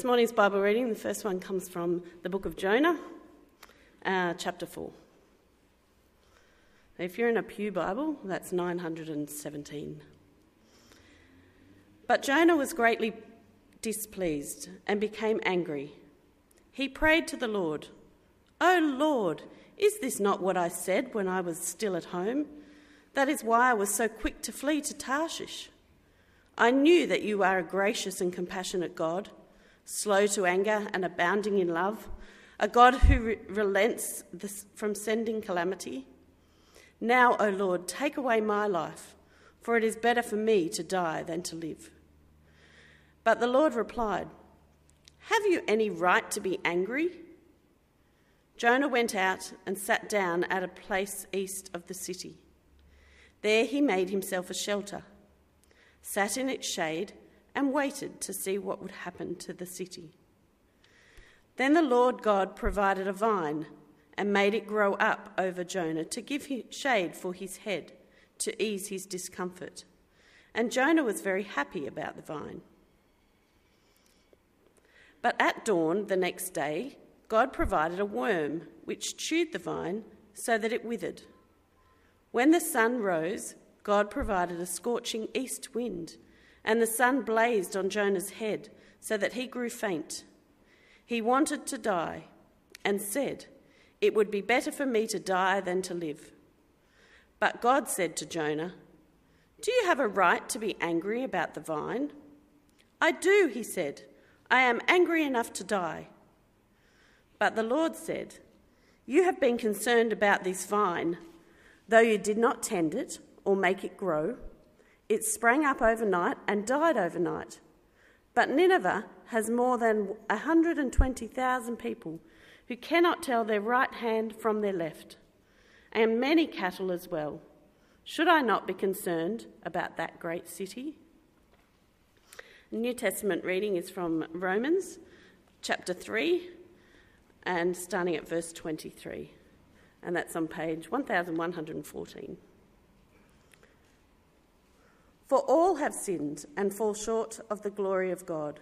this morning's Bible reading, the first one comes from the book of Jonah, uh, chapter 4. If you're in a Pew Bible, that's 917. But Jonah was greatly displeased and became angry. He prayed to the Lord, O Lord, is this not what I said when I was still at home? That is why I was so quick to flee to Tarshish. I knew that you are a gracious and compassionate God, slow to anger and abounding in love, a God who re- relents this, from sending calamity. Now, O Lord, take away my life, for it is better for me to die than to live. But the Lord replied, Have you any right to be angry? Jonah went out and sat down at a place east of the city. There he made himself a shelter, sat in its shade, and waited to see what would happen to the city. Then the Lord God provided a vine and made it grow up over Jonah to give shade for his head to ease his discomfort. And Jonah was very happy about the vine. But at dawn the next day, God provided a worm which chewed the vine so that it withered. When the sun rose, God provided a scorching east wind, and the sun blazed on Jonah's head so that he grew faint. He wanted to die and said, It would be better for me to die than to live. But God said to Jonah, Do you have a right to be angry about the vine? I do, he said. I am angry enough to die. But the Lord said, You have been concerned about this vine Though you did not tend it or make it grow, it sprang up overnight and died overnight. But Nineveh has more than 120,000 people who cannot tell their right hand from their left, and many cattle as well. Should I not be concerned about that great city? New Testament reading is from Romans chapter 3 and starting at verse 23 and that's on page 1114. For all have sinned and fall short of the glory of God,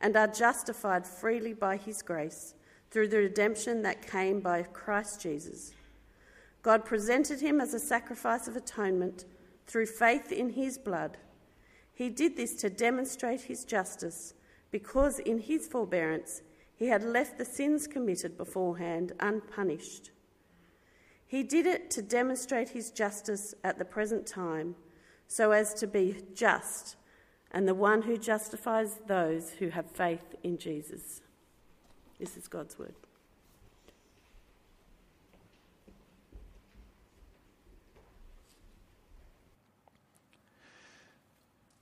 and are justified freely by his grace through the redemption that came by Christ Jesus. God presented him as a sacrifice of atonement through faith in his blood. He did this to demonstrate his justice, because in his forbearance he had left the sins committed beforehand unpunished. He did it to demonstrate his justice at the present time, so as to be just and the one who justifies those who have faith in Jesus. This is God's word.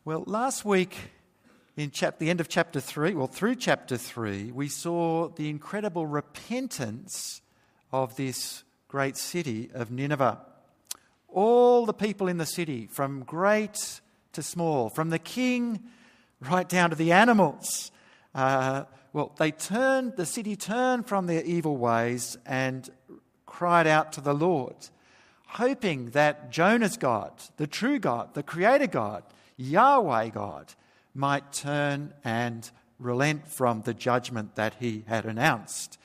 Well, last week in chap- the end of chapter 3, well, through chapter 3, we saw the incredible repentance of this great city of Nineveh. All the people in the city, from great to small, from the king right down to the animals, uh, well, they turned, the city turned from their evil ways and cried out to the Lord, hoping that Jonah's God, the true God, the creator God, Yahweh God, might turn and relent from the judgment that he had announced.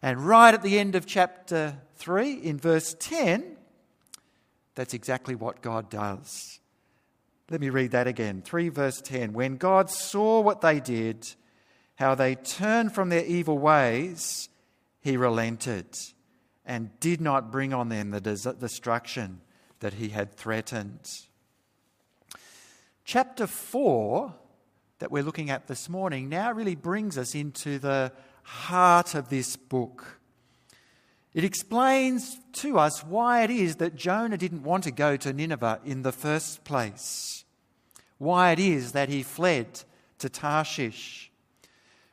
And right at the end of chapter 3, in verse 10, that's exactly what God does. Let me read that again. 3 verse 10. When God saw what they did, how they turned from their evil ways, he relented and did not bring on them the destruction that he had threatened. Chapter 4, that we're looking at this morning, now really brings us into the heart of this book. It explains to us why it is that Jonah didn't want to go to Nineveh in the first place, why it is that he fled to Tarshish.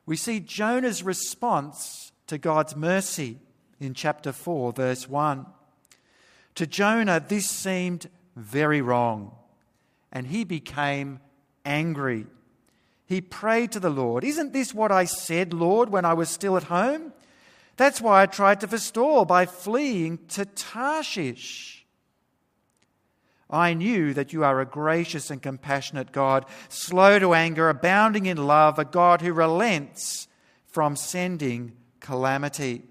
We see Jonah's response to God's mercy in chapter 4, verse 1. To Jonah, this seemed very wrong, and he became angry. He prayed to the Lord, Isn't this what I said, Lord, when I was still at home? That's why I tried to forestall by fleeing to Tarshish. I knew that you are a gracious and compassionate God, slow to anger, abounding in love, a God who relents from sending calamity.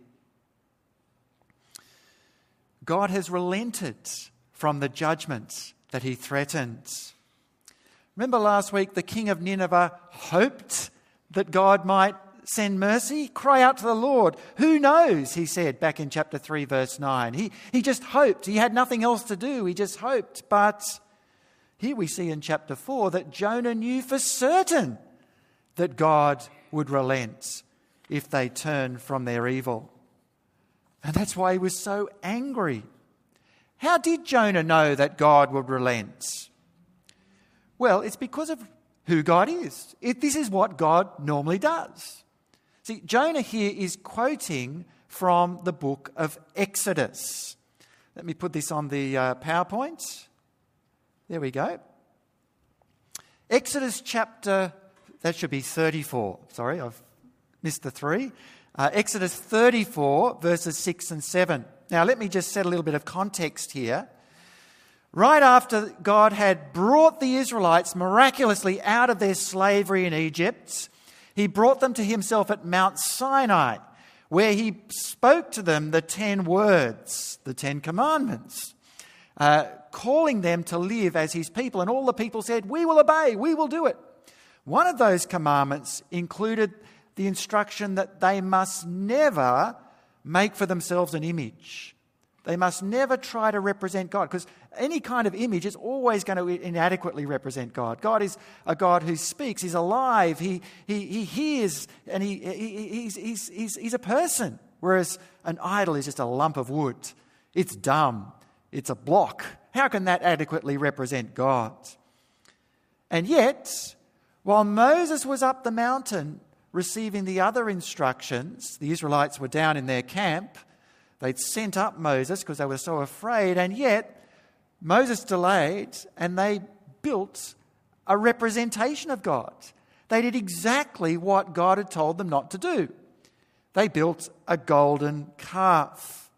God has relented from the judgment that he threatens. Remember last week, the king of Nineveh hoped that God might send mercy? Cry out to the Lord. Who knows, he said back in chapter 3, verse 9. He, he just hoped. He had nothing else to do. He just hoped. But here we see in chapter 4 that Jonah knew for certain that God would relent if they turned from their evil. And that's why he was so angry. How did Jonah know that God would relent? Well, it's because of who God is. It, this is what God normally does. See, Jonah here is quoting from the book of Exodus. Let me put this on the uh, PowerPoint. There we go. Exodus chapter, that should be 34. Sorry, I've missed the three. Uh, Exodus 34, verses 6 and 7. Now, let me just set a little bit of context here. Right after God had brought the Israelites miraculously out of their slavery in Egypt, he brought them to himself at Mount Sinai, where he spoke to them the ten words, the ten commandments, uh, calling them to live as his people. And all the people said, We will obey, we will do it. One of those commandments included the instruction that they must never make for themselves an image. They must never try to represent God because any kind of image is always going to inadequately represent God. God is a God who speaks, He's alive, He, he, he hears, and he, he, he's, he's, he's, he's a person. Whereas an idol is just a lump of wood. It's dumb, it's a block. How can that adequately represent God? And yet, while Moses was up the mountain receiving the other instructions, the Israelites were down in their camp They'd sent up Moses because they were so afraid, and yet Moses delayed and they built a representation of God. They did exactly what God had told them not to do. They built a golden calf.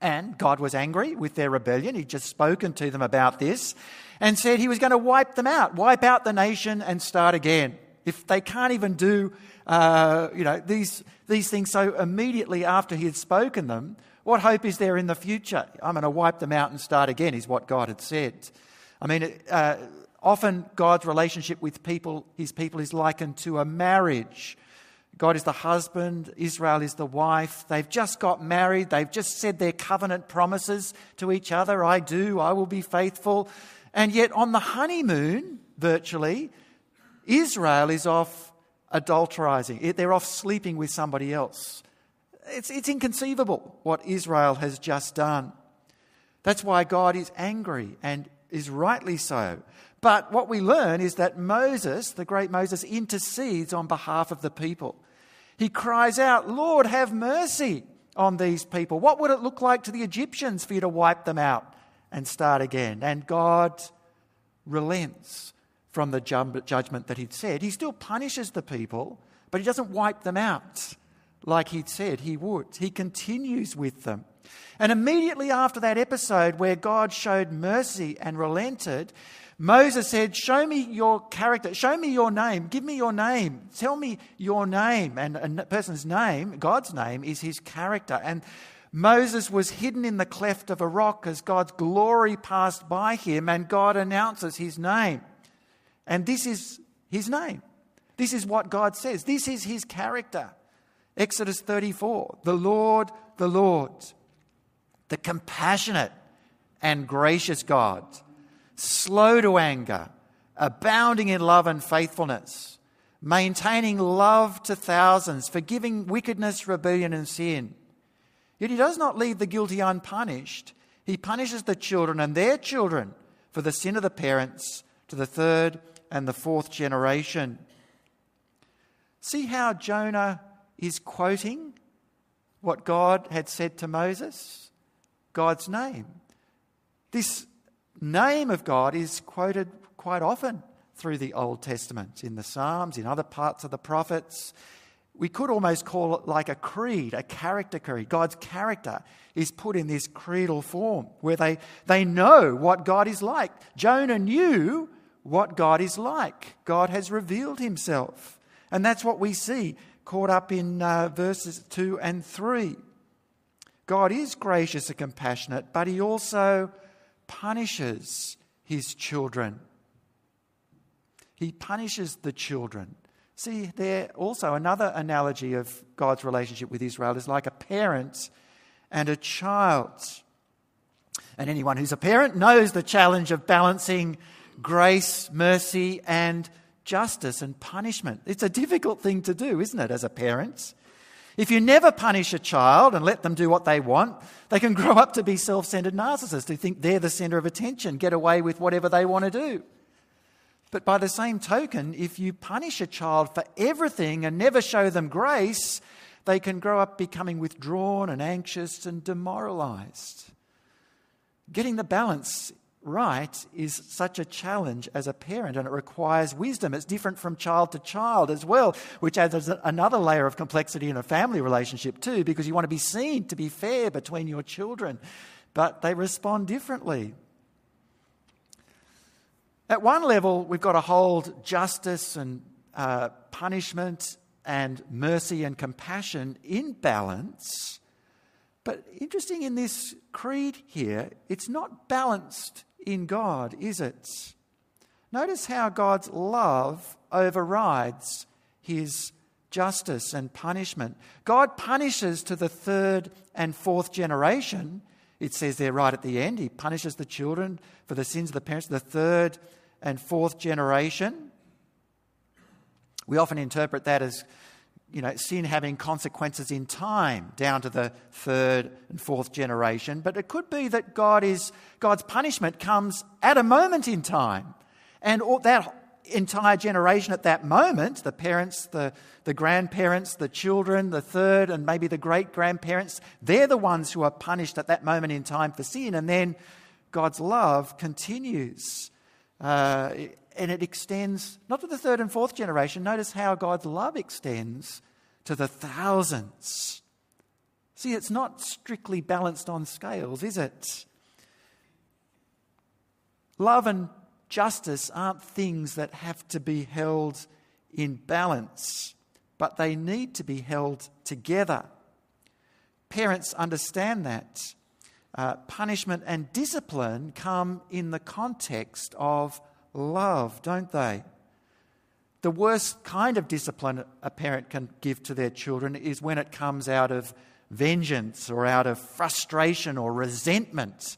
And God was angry with their rebellion. He'd just spoken to them about this and said he was going to wipe them out, wipe out the nation and start again. If they can't even do uh, you know, these, these things so immediately after he had spoken them, what hope is there in the future? I'm going to wipe them out and start again, is what God had said. I mean, uh, often God's relationship with people, his people, is likened to a marriage. God is the husband, Israel is the wife. They've just got married, they've just said their covenant promises to each other I do, I will be faithful. And yet, on the honeymoon, virtually, Israel is off adulterizing, they're off sleeping with somebody else. It's, it's inconceivable what Israel has just done. That's why God is angry and is rightly so. But what we learn is that Moses, the great Moses, intercedes on behalf of the people. He cries out, Lord, have mercy on these people. What would it look like to the Egyptians for you to wipe them out and start again? And God relents from the judgment that he'd said. He still punishes the people, but he doesn't wipe them out like he'd said he would. He continues with them. And immediately after that episode where God showed mercy and relented, Moses said, Show me your character, show me your name, give me your name, tell me your name. And a person's name, God's name, is his character. And Moses was hidden in the cleft of a rock as God's glory passed by him, and God announces his name. And this is his name. This is what God says. This is his character. Exodus 34 The Lord, the Lord, the compassionate and gracious God, slow to anger, abounding in love and faithfulness, maintaining love to thousands, forgiving wickedness, rebellion, and sin. Yet he does not leave the guilty unpunished. He punishes the children and their children for the sin of the parents to the third and the fourth generation. See how Jonah is quoting what God had said to Moses? God's name. This name of God is quoted quite often through the Old Testament, in the Psalms, in other parts of the prophets. we could almost call it like a creed, a character creed. God's character is put in this creedal form where they, they know what God is like. Jonah knew what God is like. God has revealed himself. And that's what we see caught up in uh, verses 2 and 3. God is gracious and compassionate, but he also punishes his children. He punishes the children. See, there also another analogy of God's relationship with Israel is like a parent and a child. And anyone who's a parent knows the challenge of balancing grace, mercy, and justice and punishment. It's a difficult thing to do, isn't it, as a parent? If you never punish a child and let them do what they want, they can grow up to be self centered narcissists who think they're the center of attention, get away with whatever they want to do. But by the same token, if you punish a child for everything and never show them grace, they can grow up becoming withdrawn and anxious and demoralized. Getting the balance right is such a challenge as a parent and it requires wisdom. It's different from child to child as well, which adds another layer of complexity in a family relationship too, because you want to be seen to be fair between your children, but they respond differently. At one level, we've got to hold justice and uh, punishment and mercy and compassion in balance. But interesting in this creed here, it's not balanced in God, is it? Notice how God's love overrides his justice and punishment. God punishes to the third and fourth generation. It says there right at the end, he punishes the children for the sins of the parents, the third and fourth generation. We often interpret that as you know, sin having consequences in time down to the third and fourth generation, but it could be that God is, God's punishment comes at a moment in time. And all, that entire generation at that moment, the parents, the, the grandparents, the children, the third, and maybe the great grandparents, they're the ones who are punished at that moment in time for sin. And then God's love continues uh, and it extends not to the third and fourth generation. Notice how God's love extends to the thousands. See, it's not strictly balanced on scales, is it? Love and justice aren't things that have to be held in balance, but they need to be held together. Parents understand that uh, punishment and discipline come in the context of love, don't they? The worst kind of discipline a parent can give to their children is when it comes out of vengeance or out of frustration or resentment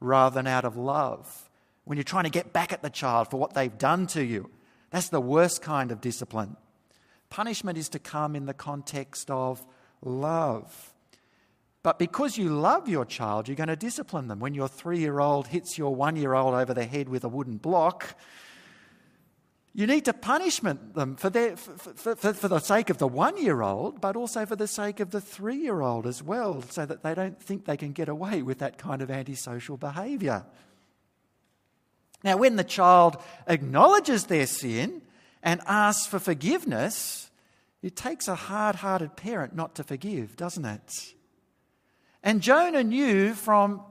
rather than out of love. When you're trying to get back at the child for what they've done to you, that's the worst kind of discipline. Punishment is to come in the context of love. But because you love your child, you're going to discipline them. When your three year old hits your one year old over the head with a wooden block, you need to punish them for, their, for, for, for the sake of the one year old, but also for the sake of the three year old as well, so that they don't think they can get away with that kind of antisocial behaviour. Now, when the child acknowledges their sin and asks for forgiveness, it takes a hard hearted parent not to forgive, doesn't it? And Jonah knew from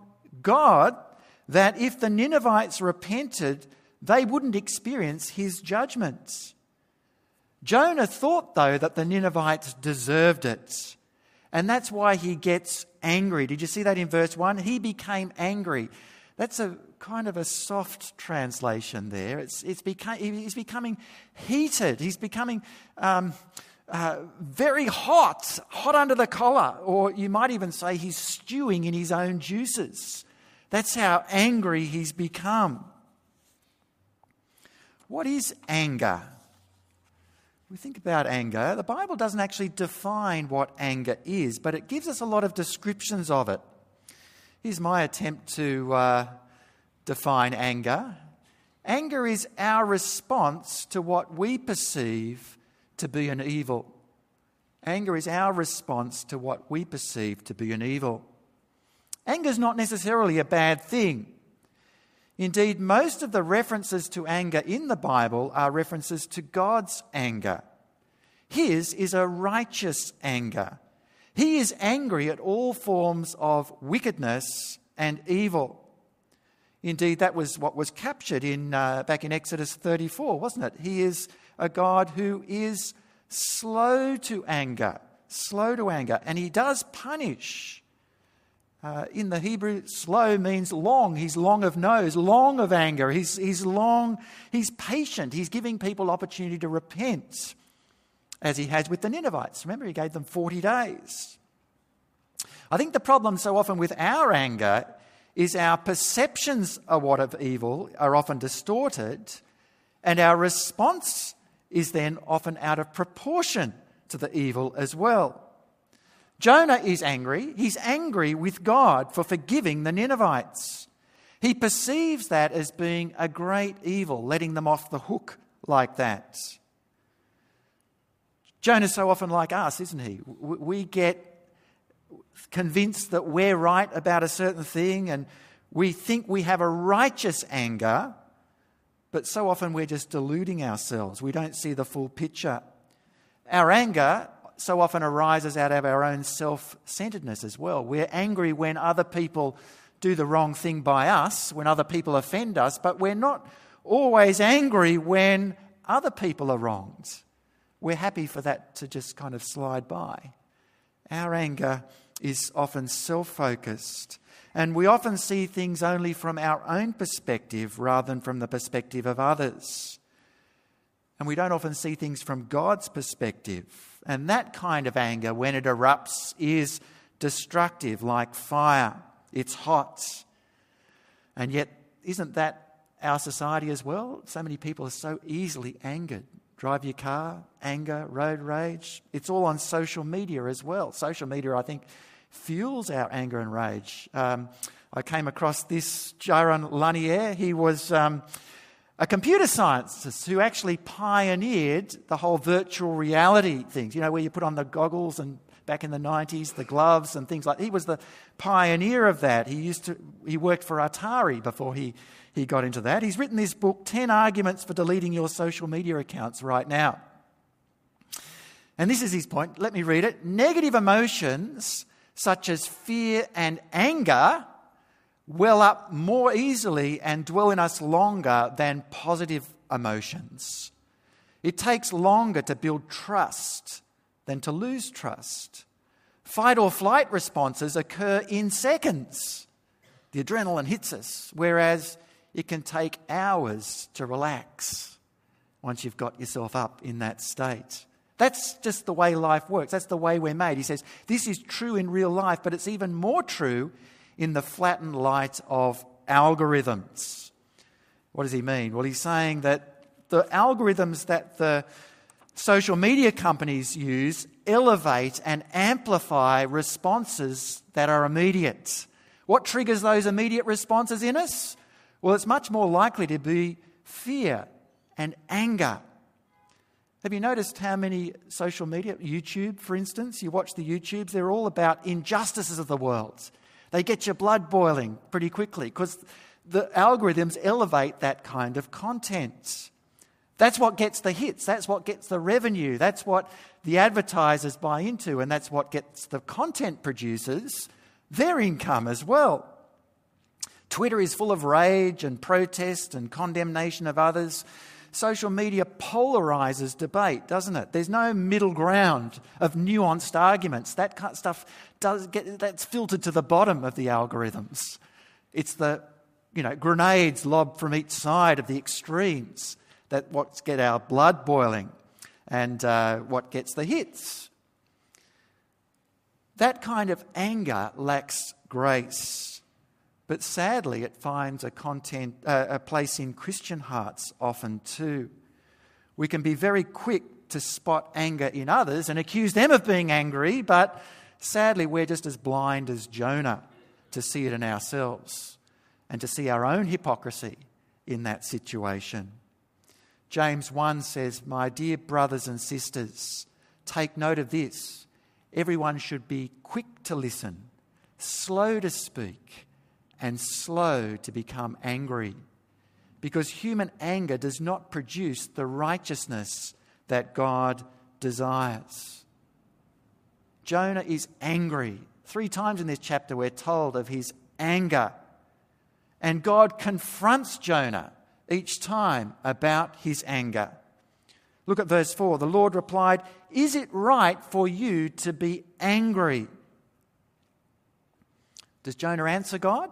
God that if the Ninevites repented, they wouldn't experience his judgments. Jonah thought, though, that the Ninevites deserved it. And that's why he gets angry. Did you see that in verse 1? He became angry. That's a kind of a soft translation there. It's, it's beca- he's becoming heated. He's becoming um, uh, very hot, hot under the collar, or you might even say he's stewing in his own juices. That's how angry he's become. What is anger? We think about anger. The Bible doesn't actually define what anger is, but it gives us a lot of descriptions of it. Here's my attempt to uh, define anger anger is our response to what we perceive to be an evil. Anger is our response to what we perceive to be an evil. Anger is not necessarily a bad thing. Indeed, most of the references to anger in the Bible are references to God's anger. His is a righteous anger. He is angry at all forms of wickedness and evil. Indeed, that was what was captured in, uh, back in Exodus 34, wasn't it? He is a God who is slow to anger, slow to anger, and he does punish. Uh, in the Hebrew, slow means long. He's long of nose, long of anger. He's, he's long, he's patient. He's giving people opportunity to repent, as he has with the Ninevites. Remember, he gave them 40 days. I think the problem so often with our anger is our perceptions of what of evil are often distorted, and our response is then often out of proportion to the evil as well. Jonah is angry. He's angry with God for forgiving the Ninevites. He perceives that as being a great evil, letting them off the hook like that. Jonah's so often like us, isn't he? We get convinced that we're right about a certain thing and we think we have a righteous anger, but so often we're just deluding ourselves. We don't see the full picture. Our anger so often arises out of our own self centeredness as well. We're angry when other people do the wrong thing by us, when other people offend us, but we're not always angry when other people are wronged. We're happy for that to just kind of slide by. Our anger is often self focused, and we often see things only from our own perspective rather than from the perspective of others. And we don't often see things from God's perspective. And that kind of anger, when it erupts, is destructive like fire. It's hot. And yet, isn't that our society as well? So many people are so easily angered drive your car, anger, road rage. It's all on social media as well. Social media, I think, fuels our anger and rage. Um, I came across this Jaron Lanier. He was um, a computer scientist who actually pioneered the whole virtual reality things, you know, where you put on the goggles and back in the 90s, the gloves and things like that. He was the pioneer of that. He used to, he worked for Atari before he he got into that. He's written this book, 10 Arguments for Deleting Your Social Media Accounts Right Now. And this is his point. Let me read it. Negative emotions, such as fear and anger, well up more easily and dwell in us longer than positive emotions. It takes longer to build trust than to lose trust. Fight or flight responses occur in seconds. The adrenaline hits us, whereas it can take hours to relax once you've got yourself up in that state. That's just the way life works. That's the way we're made. He says this is true in real life, but it's even more true in the flattened light of algorithms. What does he mean? Well, he's saying that the algorithms that the social media companies use elevate and amplify responses that are immediate. What triggers those immediate responses in us? Well, it's much more likely to be fear and anger. Have you noticed how many social media, YouTube for instance, you watch the YouTubes, they're all about injustices of the world. They get your blood boiling pretty quickly because the algorithms elevate that kind of content. That's what gets the hits, that's what gets the revenue, that's what the advertisers buy into, and that's what gets the content producers their income as well. Twitter is full of rage and protest and condemnation of others. Social media polarizes debate, doesn't it? There's no middle ground of nuanced arguments. That kind of stuff does get that's filtered to the bottom of the algorithms. It's the you know grenades lobbed from each side of the extremes that what get our blood boiling and uh, what gets the hits. That kind of anger lacks grace. But sadly, it finds a, content, uh, a place in Christian hearts often too. We can be very quick to spot anger in others and accuse them of being angry, but sadly, we're just as blind as Jonah to see it in ourselves and to see our own hypocrisy in that situation. James 1 says, My dear brothers and sisters, take note of this. Everyone should be quick to listen, slow to speak and slow to become angry. Because human anger does not produce the righteousness that God desires. Jonah is angry. Three times in this chapter, we're told of his anger. And God confronts Jonah each time about his anger. Look at verse 4. The Lord replied, Is it right for you to be angry? Does Jonah answer God?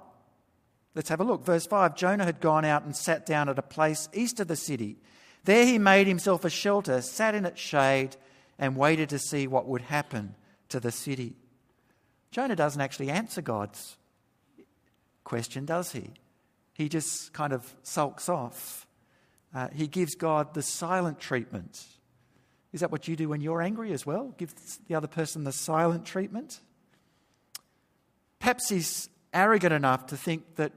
Let's have a look. Verse 5 Jonah had gone out and sat down at a place east of the city. There he made himself a shelter, sat in its shade, and waited to see what would happen to the city. Jonah doesn't actually answer God's question, does he? He just kind of sulks off. Uh, he gives God the silent treatment. Is that what you do when you're angry as well? Give the other person the silent treatment? Perhaps he's arrogant enough to think that.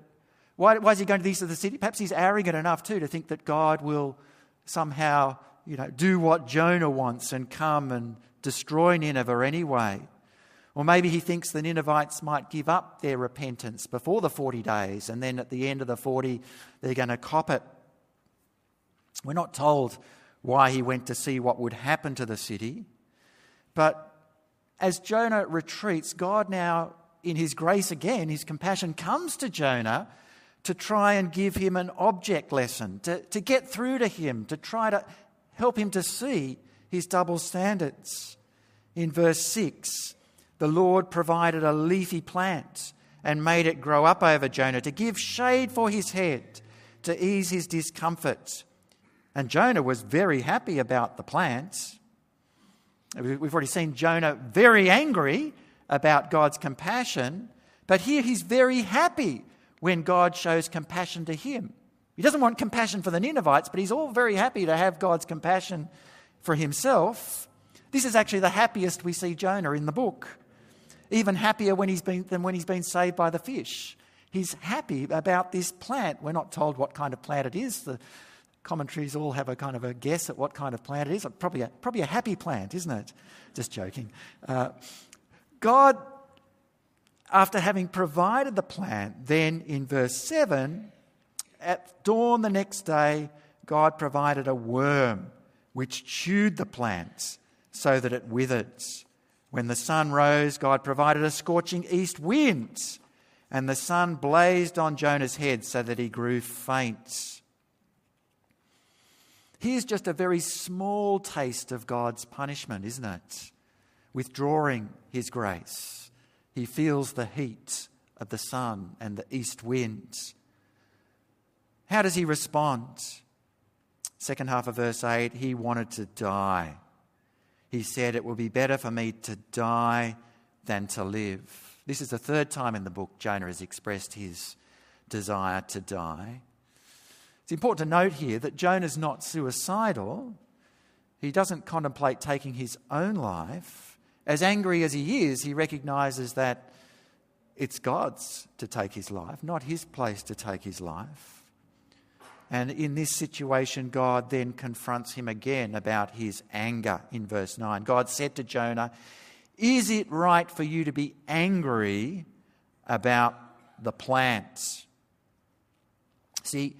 Why, why is he going to the east of the city? Perhaps he's arrogant enough too to think that God will somehow, you know, do what Jonah wants and come and destroy Nineveh anyway. Or maybe he thinks the Ninevites might give up their repentance before the 40 days, and then at the end of the 40, they're going to cop it. We're not told why he went to see what would happen to the city, but as Jonah retreats, God now, in his grace again, his compassion, comes to Jonah to try and give him an object lesson, to, to get through to him, to try to help him to see his double standards. In verse 6, the Lord provided a leafy plant and made it grow up over Jonah to give shade for his head, to ease his discomfort. And Jonah was very happy about the plant. We've already seen Jonah very angry about God's compassion, but here he's very happy when God shows compassion to him. He doesn't want compassion for the Ninevites, but he's all very happy to have God's compassion for himself. This is actually the happiest we see Jonah in the book. Even happier when he's been, than when he's been saved by the fish. He's happy about this plant. We're not told what kind of plant it is. The commentaries all have a kind of a guess at what kind of plant it is. Probably a, probably a happy plant, isn't it? Just joking. Uh, God, after having provided the plant, then in verse 7, at dawn the next day, God provided a worm which chewed the plants so that it withered. When the sun rose, God provided a scorching east wind, and the sun blazed on Jonah's head so that he grew faint. Here's just a very small taste of God's punishment, isn't it? Withdrawing his grace. He feels the heat of the sun and the east winds. How does he respond? Second half of verse 8 he wanted to die. He said, It will be better for me to die than to live. This is the third time in the book Jonah has expressed his desire to die. It's important to note here that Jonah's not suicidal. He doesn't contemplate taking his own life. As angry as he is, he recognizes that it's God's to take his life, not his place to take his life. And in this situation, God then confronts him again about his anger in verse 9. God said to Jonah, Is it right for you to be angry about the plants? See,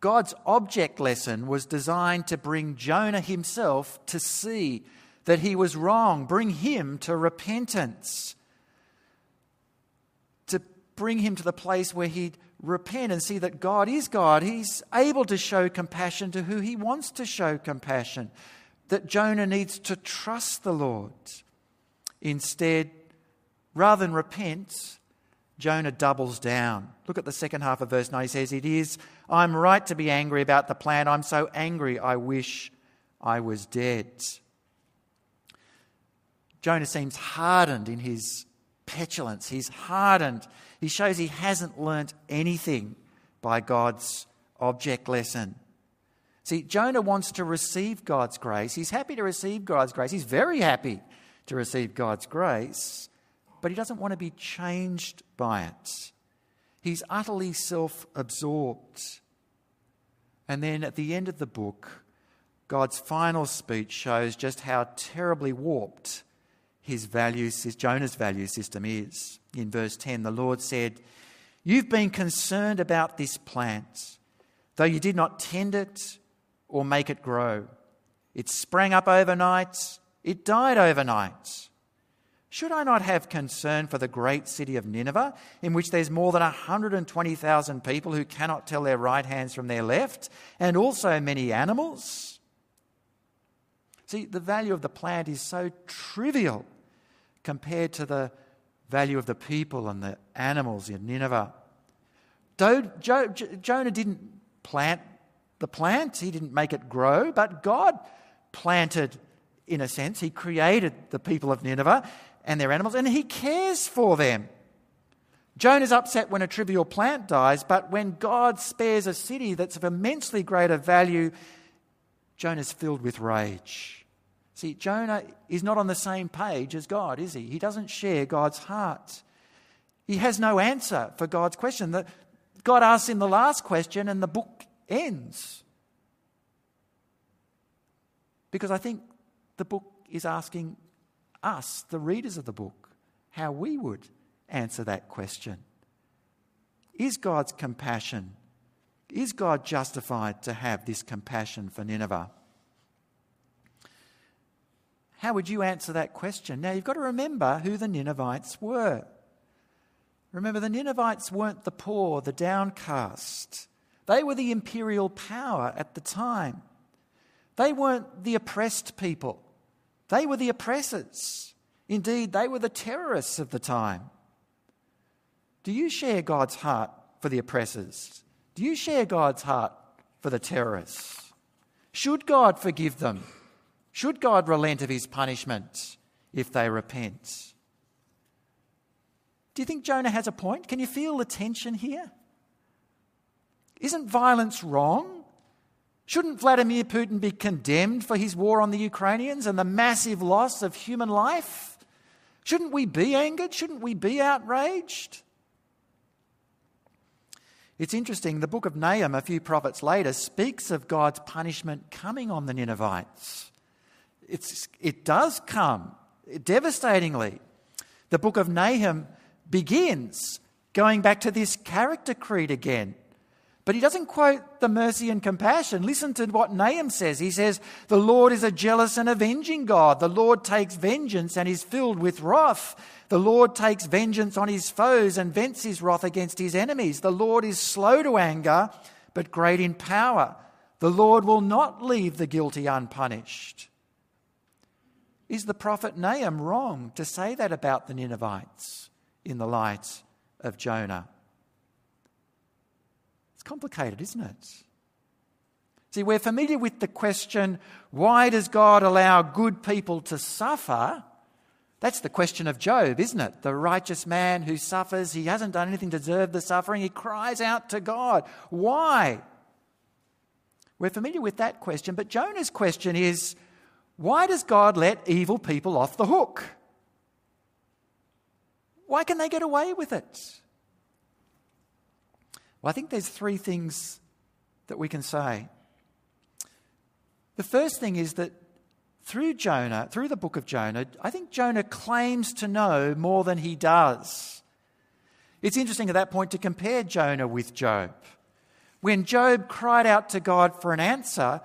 God's object lesson was designed to bring Jonah himself to see that he was wrong, bring him to repentance, to bring him to the place where he'd repent and see that God is God. He's able to show compassion to who he wants to show compassion. That Jonah needs to trust the Lord. Instead, rather than repent, Jonah doubles down. Look at the second half of verse 9. He says, It is, I'm right to be angry about the plan. I'm so angry, I wish I was dead. Jonah seems hardened in his petulance. He's hardened he shows he hasn't learnt anything by God's object lesson. See, Jonah wants to receive God's grace. He's happy to receive God's grace. He's very happy to receive God's grace, but he doesn't want to be changed by it. He's utterly self absorbed. And then at the end of the book, God's final speech shows just how terribly warped his values, his Jonah's value system is. In verse 10, the Lord said, You've been concerned about this plant, though you did not tend it or make it grow. It sprang up overnight It died overnight. Should I not have concern for the great city of Nineveh, in which there's more than 120,000 people who cannot tell their right hands from their left, and also many animals? See, the value of the plant is so trivial compared to the value of the people and the animals in Nineveh. Jonah didn't plant the plant, he didn't make it grow, but God planted, in a sense. He created the people of Nineveh and their animals, and he cares for them. Jonah's upset when a trivial plant dies, but when God spares a city that's of immensely greater value, Jonah's filled with rage. See, Jonah is not on the same page as God, is he? He doesn't share God's heart. He has no answer for God's question. God asks him the last question, and the book ends. Because I think the book is asking us, the readers of the book, how we would answer that question. Is God's compassion, is God justified to have this compassion for Nineveh? How would you answer that question? Now, you've got to remember who the Ninevites were. Remember, the Ninevites weren't the poor, the downcast. They were the imperial power at the time. They weren't the oppressed people, they were the oppressors. Indeed, they were the terrorists of the time. Do you share God's heart for the oppressors? Do you share God's heart for the terrorists? Should God forgive them? Should God relent of his punishment if they repent? Do you think Jonah has a point? Can you feel the tension here? Isn't violence wrong? Shouldn't Vladimir Putin be condemned for his war on the Ukrainians and the massive loss of human life? Shouldn't we be angered? Shouldn't we be outraged? It's interesting, the book of Nahum, a few prophets later, speaks of God's punishment coming on the Ninevites. It's, it does come devastatingly. The book of Nahum begins going back to this character creed again. But he doesn't quote the mercy and compassion. Listen to what Nahum says. He says, The Lord is a jealous and avenging God. The Lord takes vengeance and is filled with wrath. The Lord takes vengeance on his foes and vents his wrath against his enemies. The Lord is slow to anger, but great in power. The Lord will not leave the guilty unpunished. Is the prophet Nahum wrong to say that about the Ninevites in the light of Jonah? It's complicated, isn't it? See, we're familiar with the question why does God allow good people to suffer? That's the question of Job, isn't it? The righteous man who suffers, he hasn't done anything to deserve the suffering, he cries out to God. Why? We're familiar with that question, but Jonah's question is why does God let evil people off the hook? Why can they get away with it? Well, I think there's three things that we can say. The first thing is that through Jonah, through the book of Jonah, I think Jonah claims to know more than he does. It's interesting at that point to compare Jonah with Job. When Job cried out to God for an answer,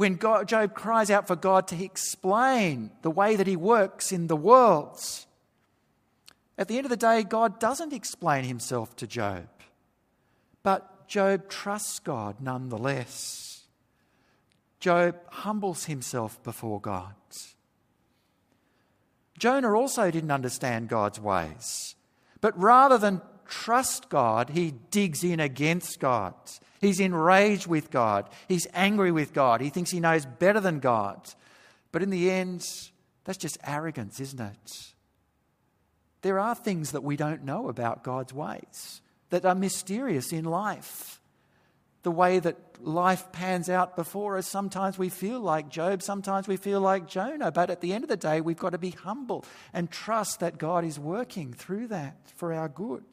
when God, Job cries out for God to explain the way that he works in the worlds, at the end of the day, God doesn't explain himself to Job. But Job trusts God nonetheless. Job humbles himself before God. Jonah also didn't understand God's ways. But rather than trust God, he digs in against God. He's enraged with God. He's angry with God. He thinks he knows better than God. But in the end, that's just arrogance, isn't it? There are things that we don't know about God's ways that are mysterious in life. The way that life pans out before us, sometimes we feel like Job, sometimes we feel like Jonah, but at the end of the day, we've got to be humble and trust that God is working through that for our good.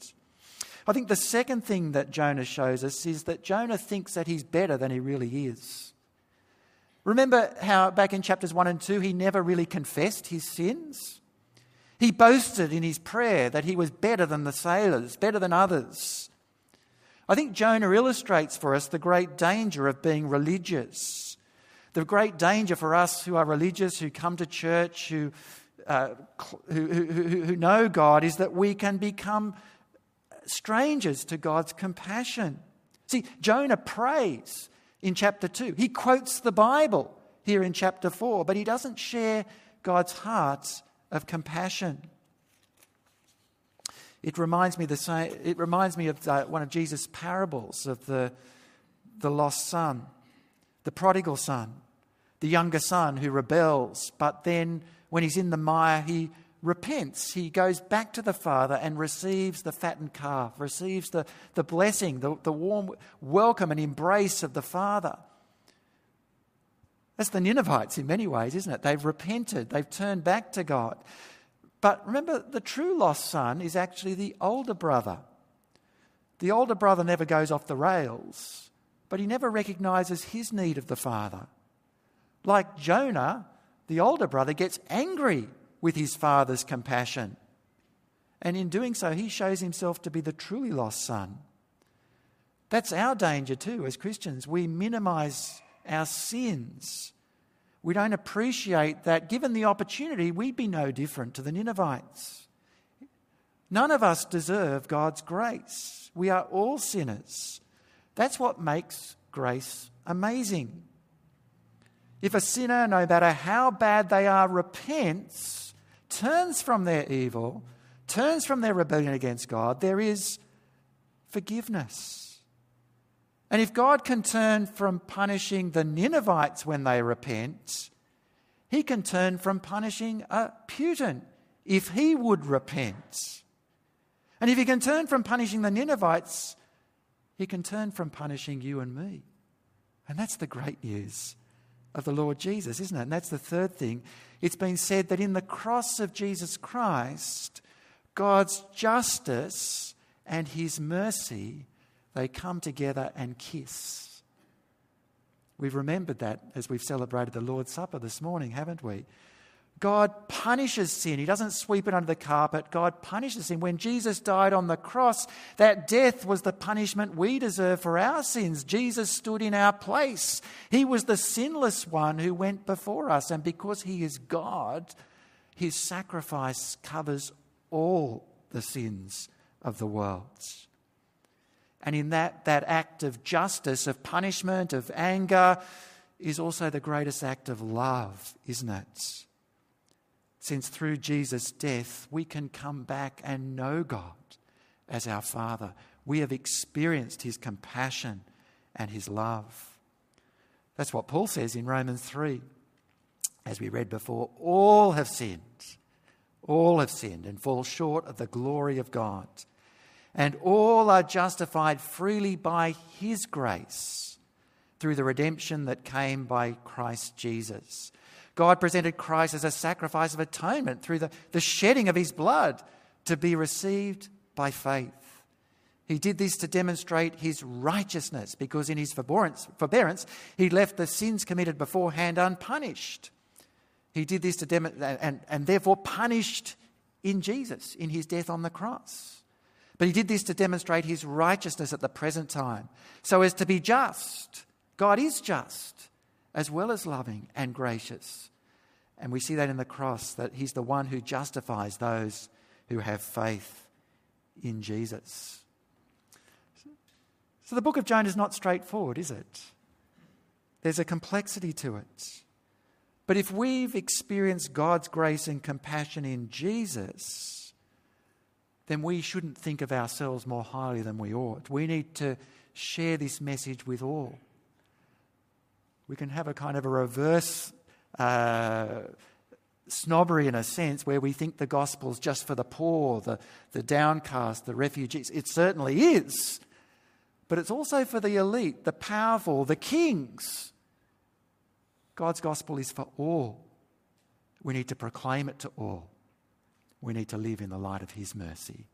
I think the second thing that Jonah shows us is that Jonah thinks that he's better than he really is. Remember how back in chapters 1 and 2 he never really confessed his sins? He boasted in his prayer that he was better than the sailors, better than others. I think Jonah illustrates for us the great danger of being religious. The great danger for us who are religious, who come to church, who, uh, who, who, who know God, is that we can become strangers to God's compassion. See, Jonah prays in chapter 2. He quotes the Bible here in chapter 4, but he doesn't share God's heart of compassion. It reminds me, the same, it reminds me of uh, one of Jesus' parables of the, the lost son, the prodigal son, the younger son who rebels, but then when he's in the mire, he repents. He goes back to the Father and receives the fattened calf, receives the, the blessing, the, the warm welcome and embrace of the Father. That's the Ninevites in many ways, isn't it? They've repented, they've turned back to God. But remember, the true lost son is actually the older brother. The older brother never goes off the rails, but he never recognizes his need of the father. Like Jonah, the older brother gets angry with his father's compassion. And in doing so, he shows himself to be the truly lost son. That's our danger too as Christians. We minimize our sins. We don't appreciate that, given the opportunity, we'd be no different to the Ninevites. None of us deserve God's grace. We are all sinners. That's what makes grace amazing. If a sinner, no matter how bad they are, repents, turns from their evil, turns from their rebellion against God, there is forgiveness. And if God can turn from punishing the Ninevites when they repent, he can turn from punishing a Putin if he would repent. And if he can turn from punishing the Ninevites, he can turn from punishing you and me. And that's the great news of the Lord Jesus, isn't it? And that's the third thing. It's been said that in the cross of Jesus Christ, God's justice and his mercy, they come together and kiss. We've remembered that as we've celebrated the Lord's Supper this morning, haven't we? God punishes sin. He doesn't sweep it under the carpet. God punishes sin. When Jesus died on the cross, that death was the punishment we deserve for our sins. Jesus stood in our place. He was the sinless one who went before us. And because he is God, his sacrifice covers all the sins of the world. And in that, that act of justice, of punishment, of anger, is also the greatest act of love, isn't it? Since through Jesus' death we can come back and know God as our Father. We have experienced His compassion and His love. That's what Paul says in Romans 3. As we read before, all have sinned. All have sinned and fall short of the glory of God. And all are justified freely by His grace through the redemption that came by Christ Jesus. God presented Christ as a sacrifice of atonement through the, the shedding of his blood to be received by faith. He did this to demonstrate his righteousness because in his forbearance, forbearance he left the sins committed beforehand unpunished. He did this to demonstrate, and, and therefore punished in Jesus in his death on the cross. But he did this to demonstrate his righteousness at the present time, so as to be just. God is just as well as loving and gracious. And we see that in the cross, that He's the one who justifies those who have faith in Jesus. So the book of Jonah is not straightforward, is it? There's a complexity to it. But if we've experienced God's grace and compassion in Jesus, then we shouldn't think of ourselves more highly than we ought. We need to share this message with all we can have a kind of a reverse uh, snobbery in a sense where we think the gospel's just for the poor, the, the downcast, the refugees. It certainly is. But it's also for the elite, the powerful, the kings. God's gospel is for all. We need to proclaim it to all. We need to live in the light of His mercy.